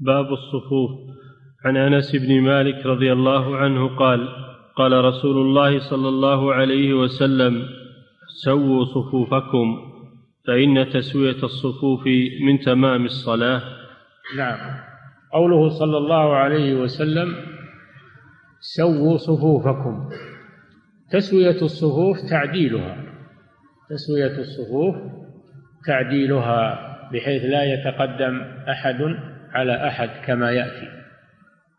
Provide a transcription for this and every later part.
باب الصفوف. عن أنس بن مالك رضي الله عنه قال قال رسول الله صلى الله عليه وسلم سووا صفوفكم فإن تسوية الصفوف من تمام الصلاة. نعم. قوله صلى الله عليه وسلم سووا صفوفكم. تسوية الصفوف تعديلها. تسوية الصفوف تعديلها بحيث لا يتقدم أحد على أحد كما يأتي.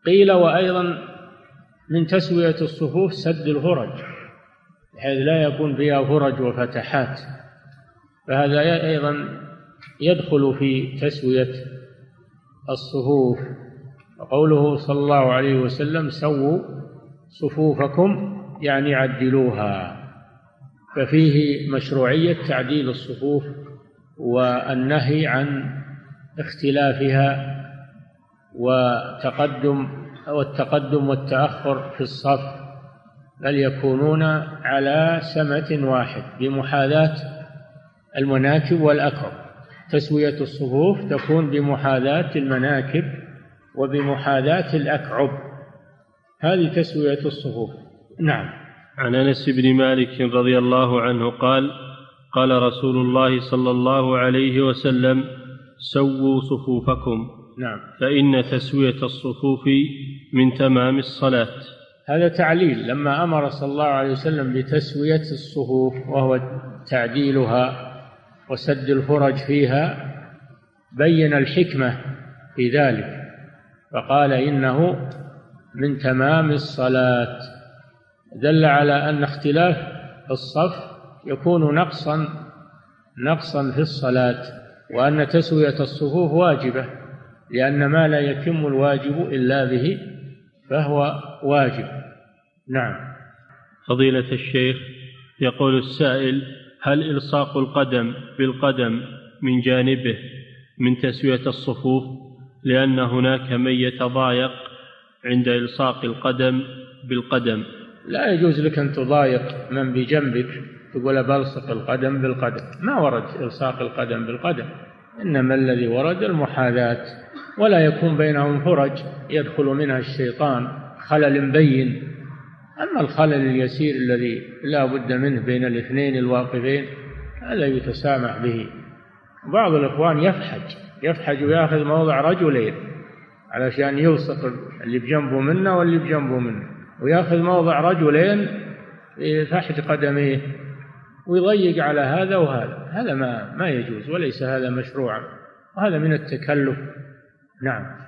قيل وأيضا من تسوية الصفوف سد الفرج بحيث لا يكون فيها فرج وفتحات. فهذا أيضا يدخل في تسوية الصفوف. وقوله صلى الله عليه وسلم سووا صفوفكم يعني عدلوها. ففيه مشروعية تعديل الصفوف والنهي عن اختلافها وتقدم والتقدم والتأخر في الصف بل يكونون على سمة واحد بمحاذاة المناكب والأكعب تسوية الصفوف تكون بمحاذاة المناكب وبمحاذاة الأكعب. هذه تسوية الصفوف. نعم. عن أنس بن مالك رضي الله عنه قال قال رسول الله صلى الله عليه وسلم سووا صفوفكم. نعم. فإن تسوية الصفوف من تمام الصلاة. هذا تعليل. لما أمر صلى الله عليه وسلم بتسوية الصفوف وهو تعديلها وسد الفرج فيها بين الحكمة في ذلك فقال إنه من تمام الصلاة. دل على أن اختلاف الصف يكون نقصا نقصا في الصلاة وأن تسوية الصفوف واجبة. لأن ما لا يتم الواجب إلا به فهو واجب. نعم. فضيلة الشيخ يقول السائل هل إلصاق القدم بالقدم من جانبه من تسوية الصفوف؟ لأن هناك من يتضايق عند إلصاق القدم بالقدم. لا يجوز لك أن تضايق من بجنبك تقول بلصق القدم بالقدم. ما ورد إلصاق القدم بالقدم إنما الذي ورد المحاذاة. ولا يكون بينهم فرج يدخل منها الشيطان خلل مبين أما الخلل اليسير الذي لا بد منه بين الاثنين الواقفين هذا يتسامح به. بعض الإخوان يفحج يفحج ويأخذ موضع رجلين علشان يلصق اللي بجنبه منه واللي بجنبه منه ويأخذ موضع رجلين فحج قدميه ويضيق على هذا وهذا. هذا ما ما يجوز وليس هذا مشروعا وهذا من التكلف. نعم.